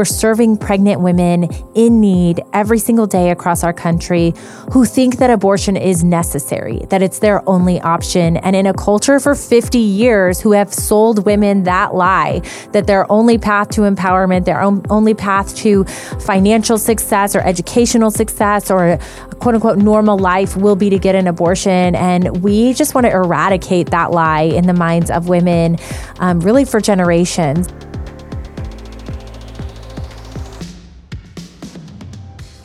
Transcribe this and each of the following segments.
we're serving pregnant women in need every single day across our country who think that abortion is necessary, that it's their only option. And in a culture for 50 years who have sold women that lie, that their only path to empowerment, their only path to financial success or educational success or quote unquote normal life will be to get an abortion. And we just want to eradicate that lie in the minds of women, um, really for generations.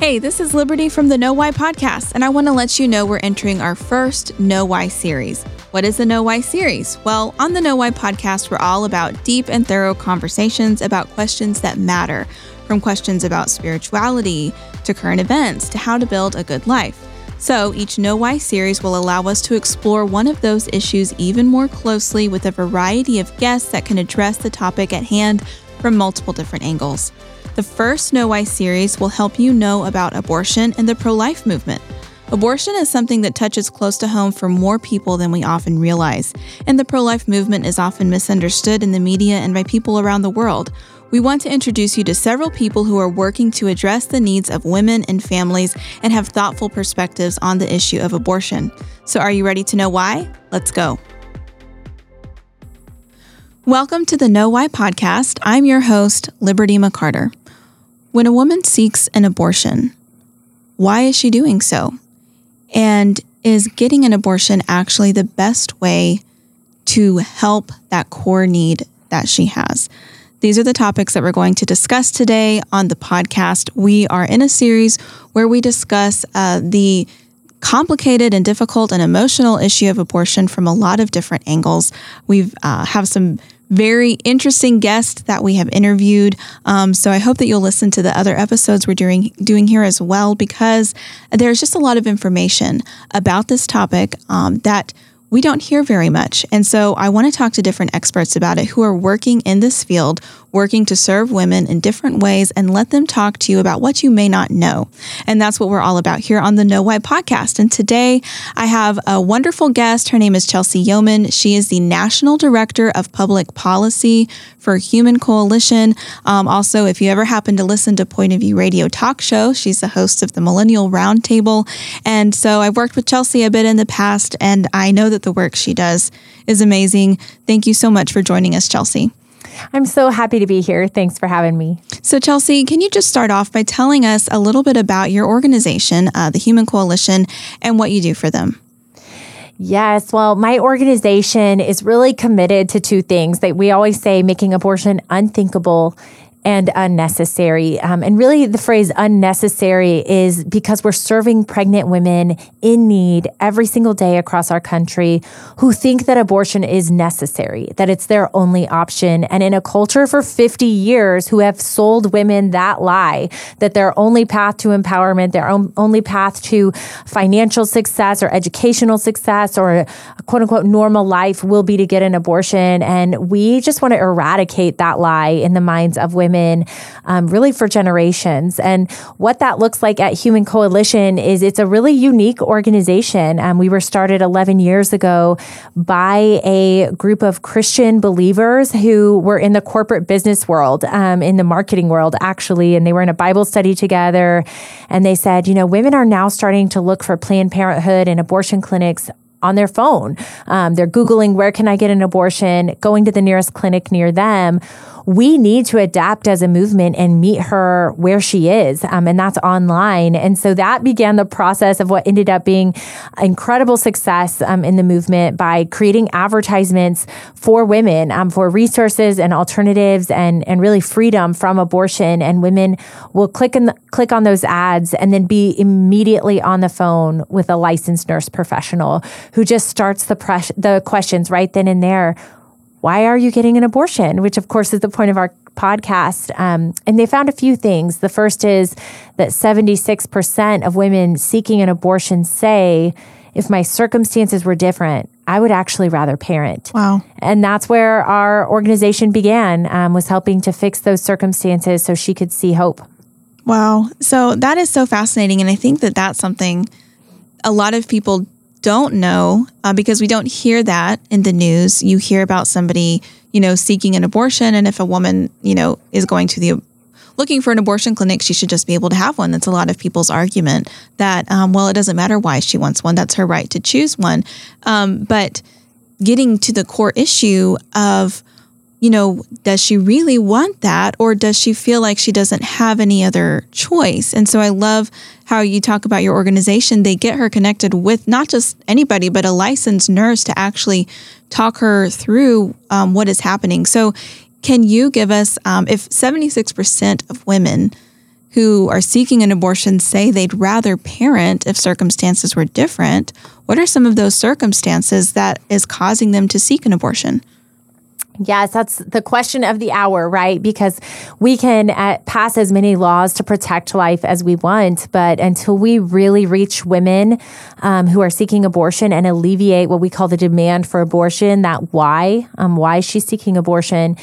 Hey, this is Liberty from the Know Why podcast, and I want to let you know we're entering our first Know Why series. What is the Know Why series? Well, on the Know Why podcast, we're all about deep and thorough conversations about questions that matter, from questions about spirituality to current events to how to build a good life. So, each Know Why series will allow us to explore one of those issues even more closely with a variety of guests that can address the topic at hand from multiple different angles. The first Know Why series will help you know about abortion and the pro life movement. Abortion is something that touches close to home for more people than we often realize, and the pro life movement is often misunderstood in the media and by people around the world. We want to introduce you to several people who are working to address the needs of women and families and have thoughtful perspectives on the issue of abortion. So, are you ready to know why? Let's go. Welcome to the Know Why podcast. I'm your host, Liberty McCarter. When a woman seeks an abortion, why is she doing so? And is getting an abortion actually the best way to help that core need that she has? These are the topics that we're going to discuss today on the podcast. We are in a series where we discuss uh, the complicated and difficult and emotional issue of abortion from a lot of different angles. We uh, have some very interesting guest that we have interviewed. Um, so I hope that you'll listen to the other episodes we're doing doing here as well, because there's just a lot of information about this topic um, that we don't hear very much. And so I want to talk to different experts about it who are working in this field, working to serve women in different ways and let them talk to you about what you may not know. And that's what we're all about here on the Know Why podcast. And today I have a wonderful guest. Her name is Chelsey Youman. She is the National Director of Public Policy for Human Coalition. Um, also, if you ever happen to listen to Point of View Radio Talk Show, she's the host of the Millennial Roundtable. And so I've worked with Chelsey a bit in the past, and I know that the work she does is amazing. Thank you so much for joining us, Chelsey. I'm so happy to be here. Thanks for having me. So, Chelsey, can you just start off by telling us a little bit about your organization, uh, the Human Coalition, and what you do for them? Yes. Well, my organization is really committed to two things that we always say making abortion unthinkable and unnecessary. Um, and really, the phrase unnecessary is because we're serving pregnant women in need every single day across our country who think that abortion is necessary, that it's their only option. And in a culture for 50 years who have sold women that lie, that their only path to empowerment, their own, only path to financial success or educational success or quote unquote normal life will be to get an abortion. And we just want to eradicate that lie in the minds of women women um, really for generations. And what that looks like at Human Coalition is it's a really unique organization. Um, we were started 11 years ago by a group of Christian believers who were in the corporate business world, um, in the marketing world, actually. And they were in a Bible study together. And they said, you know, women are now starting to look for Planned Parenthood and abortion clinics on their phone. Um, they're Googling, where can I get an abortion? Going to the nearest clinic near them we need to adapt as a movement and meet her where she is. Um, and that's online. And so that began the process of what ended up being incredible success um, in the movement by creating advertisements for women, um, for resources and alternatives and, and really freedom from abortion. And women will click, the, click on those ads and then be immediately on the phone with a licensed nurse professional who just starts the, pres- the questions right then and there why are you getting an abortion? Which, of course, is the point of our podcast. Um, and they found a few things. The first is that 76% of women seeking an abortion say, if my circumstances were different, I would actually rather parent. Wow. And that's where our organization began, um, was helping to fix those circumstances so she could see hope. Wow. So that is so fascinating. And I think that that's something a lot of people don't know uh, because we don't hear that in the news. You hear about somebody, you know, seeking an abortion, and if a woman, you know, is going to the looking for an abortion clinic, she should just be able to have one. That's a lot of people's argument that, um, well, it doesn't matter why she wants one. That's her right to choose one. Um, but getting to the core issue of, you know, does she really want that or does she feel like she doesn't have any other choice? And so I love how you talk about your organization. They get her connected with not just anybody, but a licensed nurse to actually talk her through um, what is happening. So, can you give us, um, if 76% of women who are seeking an abortion say they'd rather parent if circumstances were different, what are some of those circumstances that is causing them to seek an abortion? Yes, that's the question of the hour, right? Because we can uh, pass as many laws to protect life as we want, but until we really reach women um, who are seeking abortion and alleviate what we call the demand for abortion, that why, um, why she's seeking abortion,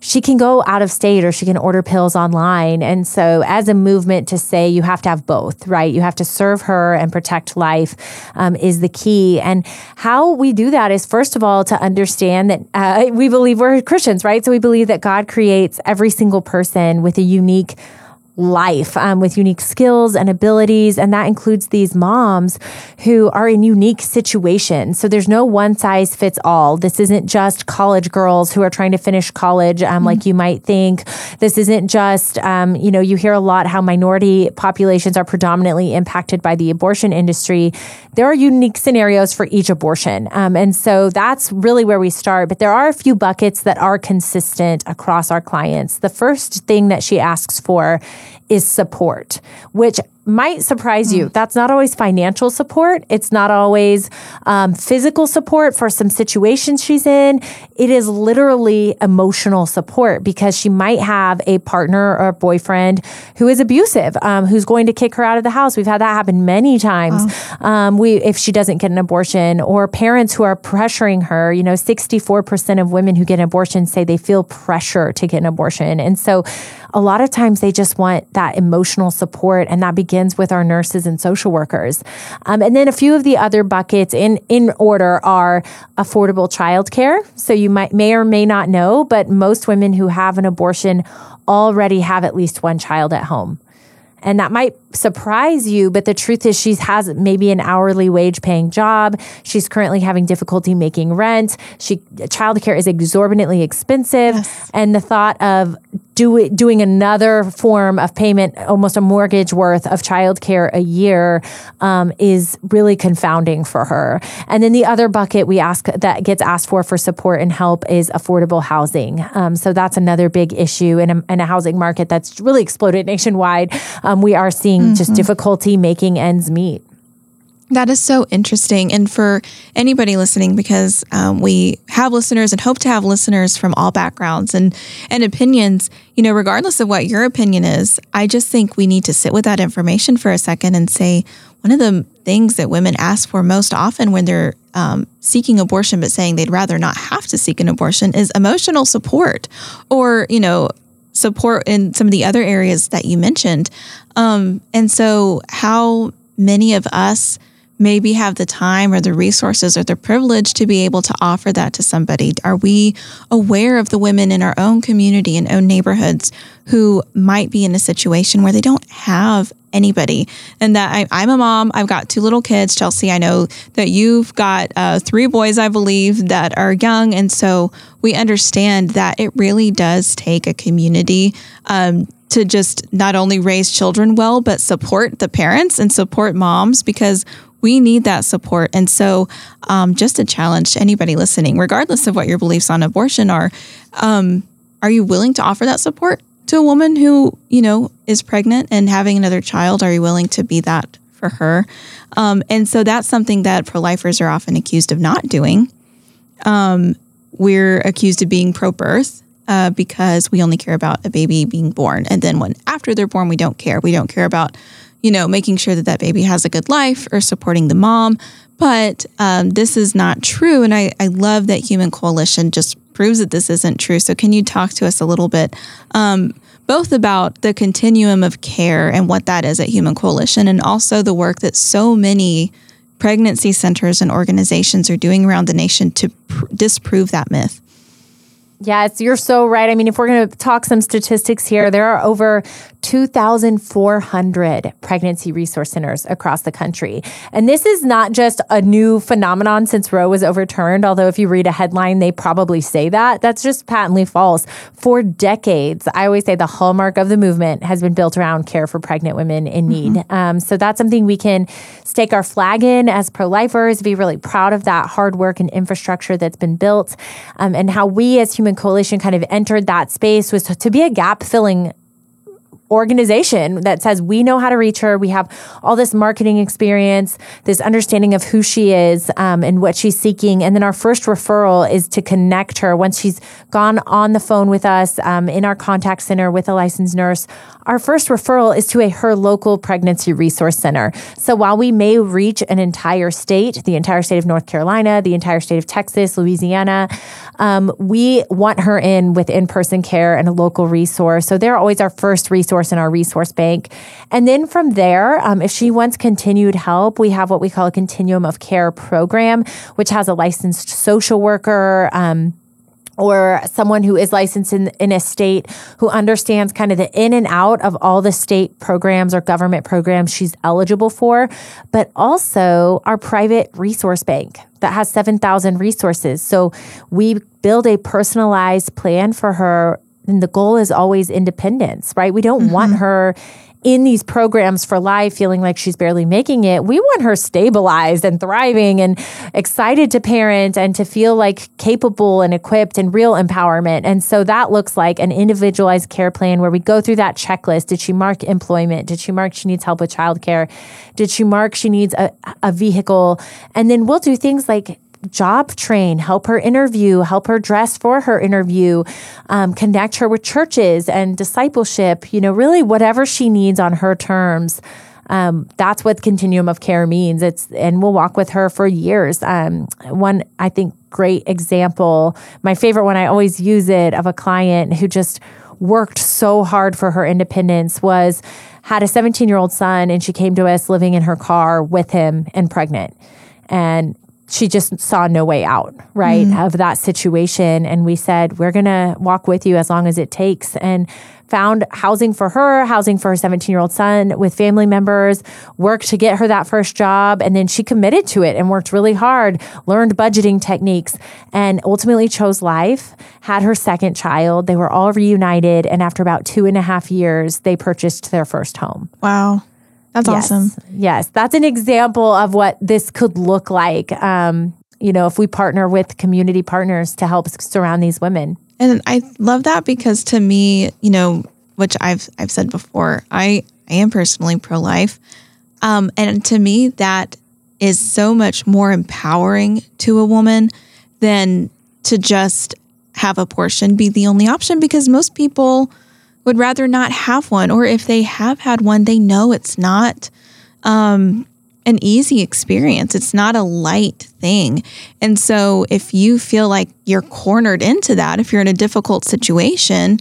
she can go out of state or she can order pills online. And so, as a movement to say you have to have both, right? You have to serve her and protect life um, is the key. And how we do that is, first of all, to understand that uh, we believe we're Christians, right? So, we believe that God creates every single person with a unique life um, with unique skills and abilities. And that includes these moms who are in unique situations. So there's no one size fits all. This isn't just college girls who are trying to finish college, um, mm-hmm. like you might think. This isn't just, um, you know, you hear a lot how minority populations are predominantly impacted by the abortion industry. There are unique scenarios for each abortion. Um, and so that's really where we start. But there are a few buckets that are consistent across our clients. The first thing that she asks for is support, which might surprise you. Hmm. That's not always financial support. It's not always um, physical support for some situations she's in. It is literally emotional support because she might have a partner or boyfriend who is abusive, um, who's going to kick her out of the house. We've had that happen many times. Oh. Um, we, if she doesn't get an abortion, or parents who are pressuring her. You know, sixty-four percent of women who get an abortion say they feel pressure to get an abortion, and so a lot of times they just want that emotional support, and that begins with our nurses and social workers. Um, and then a few of the other buckets in in order are affordable childcare. So you might may or may not know, but most women who have an abortion already have at least one child at home. And that might surprise you, but the truth is she has maybe an hourly wage paying job. She's currently having difficulty making rent. She childcare is exorbitantly expensive. Yes. And the thought of do, doing another form of payment, almost a mortgage worth of childcare a year, um, is really confounding for her. And then the other bucket we ask that gets asked for for support and help is affordable housing. Um, so that's another big issue in a, in a, housing market that's really exploded nationwide. Um, we are seeing mm-hmm. just difficulty making ends meet. That is so interesting. And for anybody listening, because um, we have listeners and hope to have listeners from all backgrounds and, and opinions, you know, regardless of what your opinion is, I just think we need to sit with that information for a second and say, one of the things that women ask for most often when they're um, seeking abortion, but saying they'd rather not have to seek an abortion, is emotional support or, you know, support in some of the other areas that you mentioned. Um, and so, how many of us maybe have the time or the resources or the privilege to be able to offer that to somebody? Are we aware of the women in our own community and own neighborhoods who might be in a situation where they don't have anybody? And that I, am a mom, I've got two little kids. Chelsey, I know that you've got uh, three boys, I believe, that are young. And so we understand that it really does take a community um, to just not only raise children well, but support the parents and support moms because we need that support. And so, um, just a challenge to anybody listening, regardless of what your beliefs on abortion are, um, are you willing to offer that support to a woman who, you know, is pregnant and having another child? Are you willing to be that for her? Um, and so that's something that pro lifers are often accused of not doing. Um, we're accused of being pro birth. Uh, because we only care about a baby being born. And then when after they're born, we don't care. We don't care about you know, making sure that that baby has a good life or supporting the mom. But um, this is not true. And I, I love that Human Coalition just proves that this isn't true. So, can you talk to us a little bit, um, both about the continuum of care and what that is at Human Coalition, and also the work that so many pregnancy centers and organizations are doing around the nation to pr- disprove that myth? Yes, you're so right. I mean, if we're going to talk some statistics here, there are over 2,400 pregnancy resource centers across the country. And this is not just a new phenomenon since Roe was overturned, although if you read a headline, they probably say that. That's just patently false. For decades, I always say the hallmark of the movement has been built around care for pregnant women in need. Mm-hmm. Um, so that's something we can stake our flag in as pro lifers, be really proud of that hard work and infrastructure that's been built, um, and how we as Human Coalition kind of entered that space was to be a gap filling organization that says we know how to reach her. We have all this marketing experience, this understanding of who she is um, and what she's seeking. And then our first referral is to connect her once she's gone on the phone with us um, in our contact center with a licensed nurse. Our first referral is to a her local pregnancy resource center. So while we may reach an entire state, the entire state of North Carolina, the entire state of Texas, Louisiana, um, we want her in with in person care and a local resource. So they're always our first resource in our resource bank. And then from there, um, if she wants continued help, we have what we call a continuum of care program, which has a licensed social worker. Um, or someone who is licensed in, in a state who understands kind of the in and out of all the state programs or government programs she's eligible for, but also our private resource bank that has 7,000 resources. So we build a personalized plan for her. And the goal is always independence, right? We don't mm-hmm. want her in these programs for life feeling like she's barely making it. We want her stabilized and thriving and excited to parent and to feel like capable and equipped and real empowerment. And so that looks like an individualized care plan where we go through that checklist. Did she mark employment? Did she mark she needs help with childcare? Did she mark she needs a, a vehicle? And then we'll do things like job train, help her interview, help her dress for her interview, um, connect her with churches and discipleship, you know, really whatever she needs on her terms. Um, that's what continuum of care means. It's and we'll walk with her for years. Um, one I think great example, my favorite one. I always use it of a client who just worked so hard for her independence was had a 17 year old son and she came to us living in her car with him and pregnant and she just saw no way out, right, mm. of that situation. And we said, we're going to walk with you as long as it takes. And found housing for her, housing for her 17 year old son with family members, worked to get her that first job. And then she committed to it and worked really hard, learned budgeting techniques, and ultimately chose life, had her second child. They were all reunited. And after about two and a half years, they purchased their first home. Wow. That's yes. awesome. Yes, that's an example of what this could look like. Um, you know, if we partner with community partners to help surround these women. And I love that because to me, you know, which I've I've said before, I I am personally pro life, um, and to me that is so much more empowering to a woman than to just have abortion be the only option because most people would rather not have one. Or if they have had one, they know it's not um, an easy experience. It's not a light thing. And so if you feel like you're cornered into that, if you're in a difficult situation,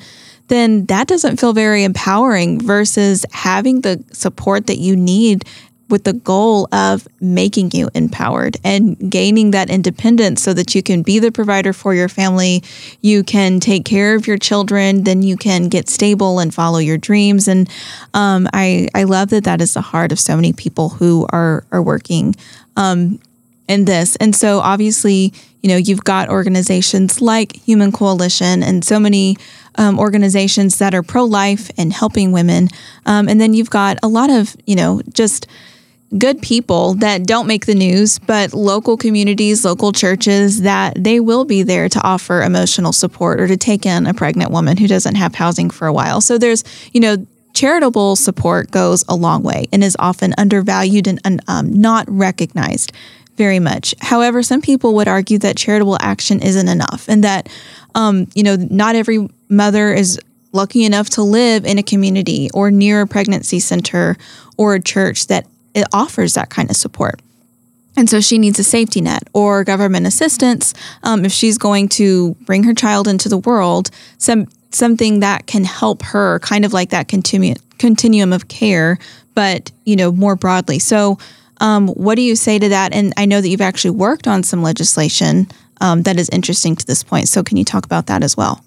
then that doesn't feel very empowering versus having the support that you need with the goal of making you empowered and gaining that independence so that you can be the provider for your family, you can take care of your children, then you can get stable and follow your dreams. And um, I I love that that is the heart of so many people who are are working um, in this. And so obviously, you know, you've got organizations like Human Coalition and so many um, organizations that are pro life and helping women. Um, and then you've got a lot of, you know, just good people that don't make the news, but local communities, local churches that they will be there to offer emotional support or to take in a pregnant woman who doesn't have housing for a while. So there's, you know, charitable support goes a long way and is often undervalued and um, not recognized very much. However, some people would argue that charitable action isn't enough and that, um, you know, not every mother is lucky enough to live in a community or near a pregnancy center or a church that it offers that kind of support. And so she needs a safety net or government assistance um, if she's going to bring her child into the world, some something that can help her, kind of like that continuum continuum of care, but you know more broadly. So, um, what do you say to that? And I know that you've actually worked on some legislation um, that is interesting to this point. So, can you talk about that as well?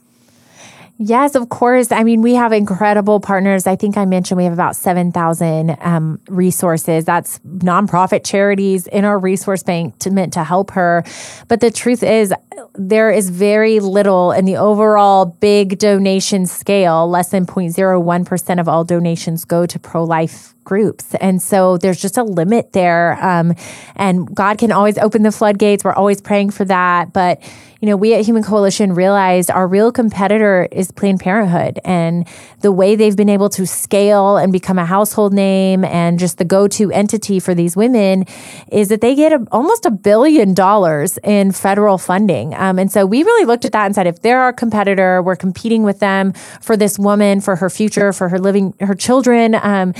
Yes, of course. I mean, we have incredible partners. I think I mentioned we have about 7,000 um, resources. That's nonprofit charities in our resource bank to, meant to help her. But the truth is, there is very little in the overall big donation scale. Less than 0.01% of all donations go to pro life groups. And so there's just a limit there. Um, and God can always open the floodgates. We're always praying for that. But you know, we at Human Coalition realized our real competitor is Planned Parenthood and the way they've been able to scale and become a household name and just the go to entity for these women is that they get a, almost a billion dollars in federal funding. Um, and so we really looked at that and said, if they're our competitor, we're competing with them for this woman, for her future, for her living, her children. Um,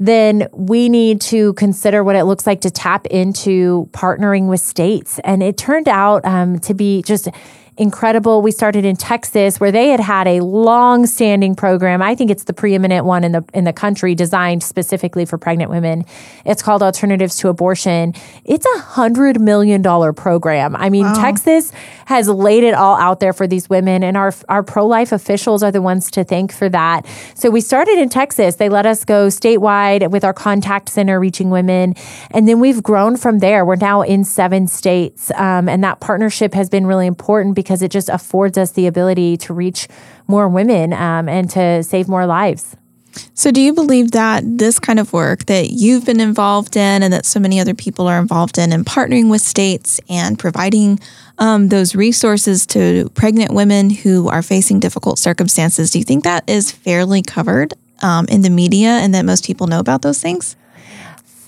then we need to consider what it looks like to tap into partnering with states. And it turned out um, to be just incredible. We started in Texas where they had had a long-standing program. I think it's the preeminent one in the in the country designed specifically for pregnant women. It's called Alternatives to Abortion. It's a 100 million dollar program. I mean, wow. Texas has laid it all out there for these women and our our pro-life officials are the ones to thank for that. So we started in Texas. They let us go statewide with our contact center reaching women and then we've grown from there. We're now in 7 states. Um, and that partnership has been really important because because it just affords us the ability to reach more women um, and to save more lives. So, do you believe that this kind of work that you've been involved in and that so many other people are involved in, and partnering with states and providing um, those resources to pregnant women who are facing difficult circumstances, do you think that is fairly covered um, in the media and that most people know about those things?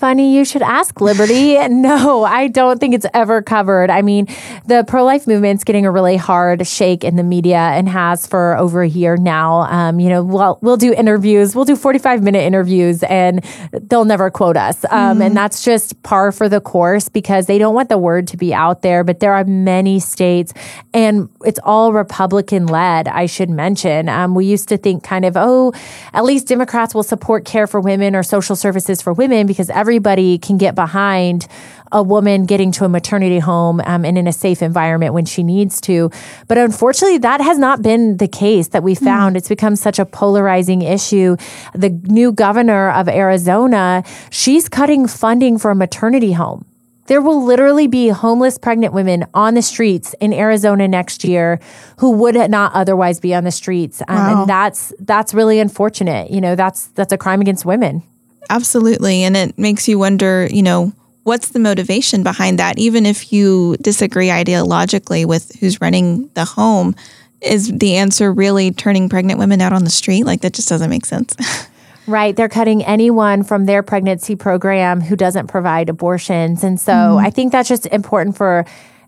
Funny you should ask, Liberty. no, I don't think it's ever covered. I mean, the pro life movement's getting a really hard shake in the media and has for over a year now. Um, you know, we'll, we'll do interviews, we'll do 45 minute interviews, and they'll never quote us. Um, mm-hmm. And that's just par for the course because they don't want the word to be out there. But there are many states, and it's all Republican led, I should mention. Um, we used to think kind of, oh, at least Democrats will support care for women or social services for women because every everybody can get behind a woman getting to a maternity home um, and in a safe environment when she needs to. But unfortunately, that has not been the case that we hmm. found. Mm. It's become such a polarizing issue. The new governor of Arizona, she's cutting funding for a maternity home. There will literally be homeless pregnant women on the streets in Arizona next year who would not otherwise be on the streets, um, wow. and that's that's really unfortunate. You know, that's that's a crime against women. Absolutely. And it makes you wonder, you know, what's the motivation behind that? Even if you disagree ideologically with who's running the home, is the answer really turning pregnant women out on the street? Like that just doesn't make sense. Right. They're cutting anyone from their pregnancy program who doesn't provide abortions. And so mm. I think that's just important for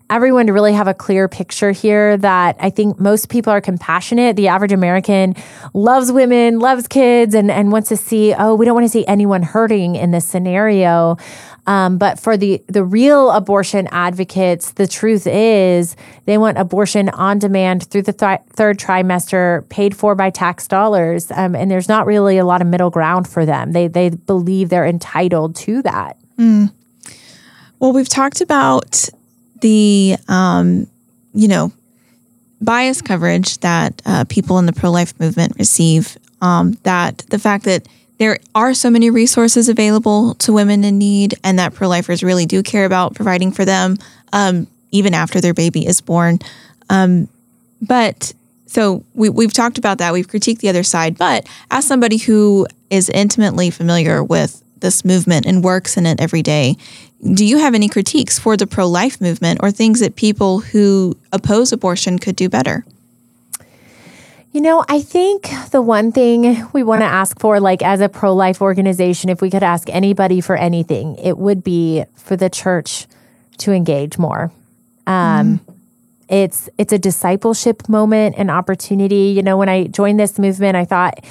everyone to really have a clear picture here that I think most people are compassionate. The average American loves women, loves kids, and, and wants to see, oh, we don't want to see anyone hurting in this scenario. Um, but for the, the real abortion advocates, the truth is they want abortion on demand through the th- third trimester, paid for by tax dollars. Um, and there's not really a lot of middle ground for them. They, they believe they're entitled to that. Mm. Well, we've talked about the, um, you know, bias coverage that uh, people in the pro life movement receive, um, that the fact that there are so many resources available to women in need, and that pro lifers really do care about providing for them, um, even after their baby is born. Um, but so we, we've talked about that. We've critiqued the other side. But as somebody who is intimately familiar with this movement and works in it every day, do you have any critiques for the pro life movement or things that people who oppose abortion could do better? You know, I think the one thing we want to ask for, like as a pro life organization, if we could ask anybody for anything, it would be for the church to engage more. Um, mm. It's it's a discipleship moment, an opportunity. You know, when I joined this movement, I thought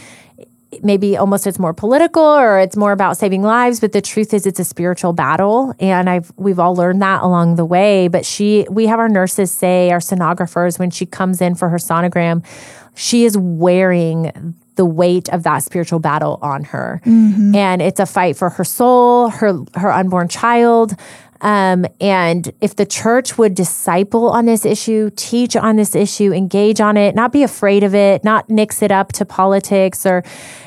maybe almost it's more political or it's more about saving lives but the truth is it's a spiritual battle. And I've we've all learned that along the way. But she we have our nurses say our sonographers when she comes in for her sonogram she is wearing the weight of that spiritual battle on her. Mm-hmm. and it's a fight for her soul her her unborn child Um, and if the church would disciple on this issue, teach on this issue, engage on it, not be afraid of it, not mix it up to politics or,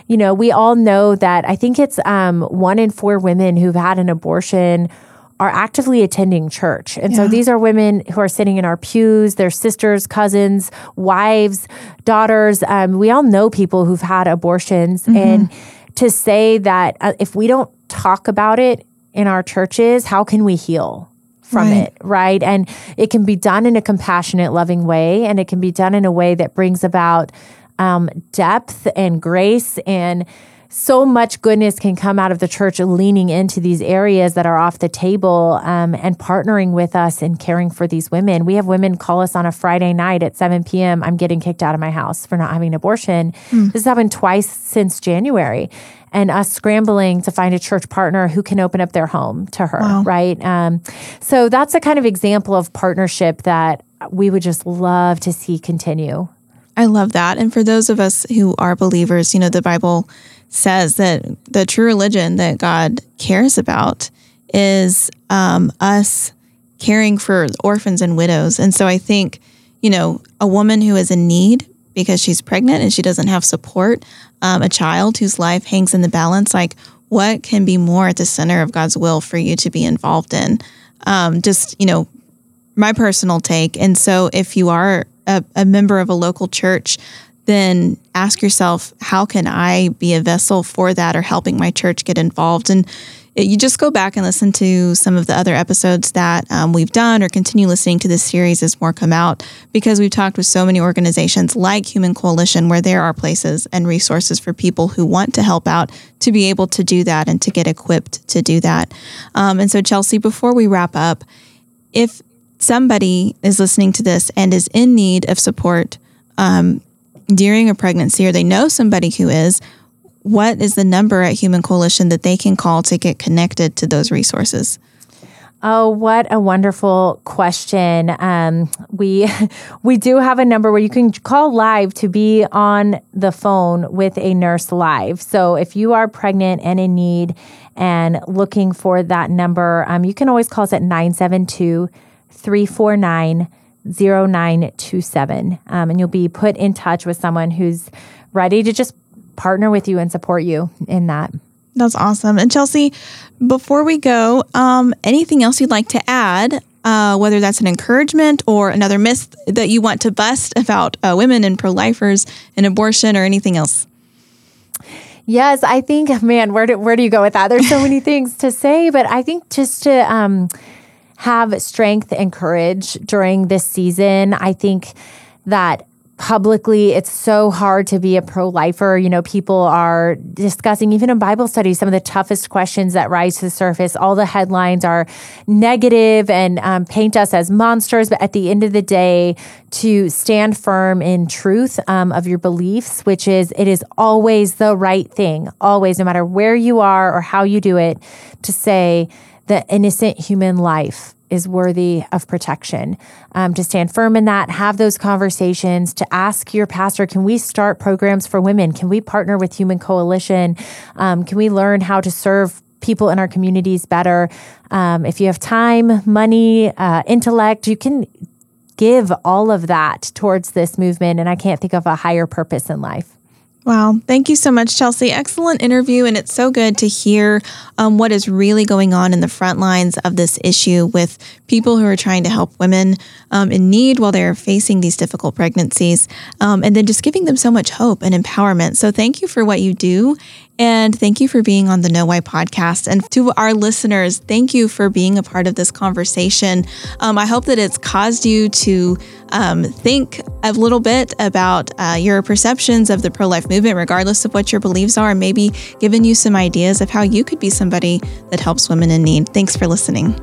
you know, we all know that I think it's um, one in four women who've had an abortion are actively attending church. And yeah. so these are women who are sitting in our pews, their sisters, cousins, wives, daughters. Um, we all know people who've had abortions. Mm-hmm. And to say that uh, if we don't talk about it in our churches, how can we heal? From right. it, right? And it can be done in a compassionate, loving way, and it can be done in a way that brings about um, depth and grace and so much goodness can come out of the church leaning into these areas that are off the table um, and partnering with us and caring for these women. We have women call us on a Friday night at 7 p.m. I'm getting kicked out of my house for not having an abortion. Mm. This has happened twice since January. And us scrambling to find a church partner who can open up their home to her, wow. right? Um, so that's a kind of example of partnership that we would just love to see continue. I love that. And for those of us who are believers, you know, the Bible says that the true religion that God cares about is um, us caring for orphans and widows. And so I think, you know, a woman who is in need because she's pregnant and she doesn't have support, um, a child whose life hangs in the balance, like what can be more at the center of God's will for you to be involved in? Um, just, you know, my personal take. And so if you are a, a member of a local church, then ask yourself, how can I be a vessel for that or helping my church get involved? And it, you just go back and listen to some of the other episodes that um, we've done or continue listening to this series as more come out because we've talked with so many organizations like Human Coalition where there are places and resources for people who want to help out to be able to do that and to get equipped to do that. Um, and so, Chelsey, before we wrap up, if somebody is listening to this and is in need of support, um, during a pregnancy or they know somebody who is, what is the number at Human Coalition that they can call to get connected to those resources? Oh, what a wonderful question. Um, we we do have a number where you can call live to be on the phone with a nurse live. So if you are pregnant and in need and looking for that number, um, you can always call us at 972 349 0927. Um, and you'll be put in touch with someone who's ready to just partner with you and support you in that. That's awesome. And Chelsey, before we go, um, anything else you'd like to add? Uh, whether that's an encouragement or another myth that you want to bust about uh, women and pro lifers and abortion or anything else? Yes, I think, man, where do, where do you go with that? There's so many things to say, but I think just to, um, have strength and courage during this season. I think that publicly it's so hard to be a pro-lifer you know people are discussing even in bible studies some of the toughest questions that rise to the surface all the headlines are negative and um, paint us as monsters but at the end of the day to stand firm in truth um, of your beliefs which is it is always the right thing always no matter where you are or how you do it to say the innocent human life is worthy of protection. Um, to stand firm in that, have those conversations, to ask your pastor, can we start programs for women? Can we partner with Human Coalition? Um, can we learn how to serve people in our communities better? Um, if you have time, money, uh, intellect, you can give all of that towards this movement. And I can't think of a higher purpose in life. Wow. Thank you so much, Chelsey. Excellent interview. And it's so good to hear um, what is really going on in the front lines of this issue with people who are trying to help women um, in need while they're facing these difficult pregnancies. Um, and then just giving them so much hope and empowerment. So thank you for what you do. And thank you for being on the Know Why podcast. And to our listeners, thank you for being a part of this conversation. Um, I hope that it's caused you to um, think a little bit about uh, your perceptions of the pro life movement, regardless of what your beliefs are, and maybe given you some ideas of how you could be somebody that helps women in need. Thanks for listening.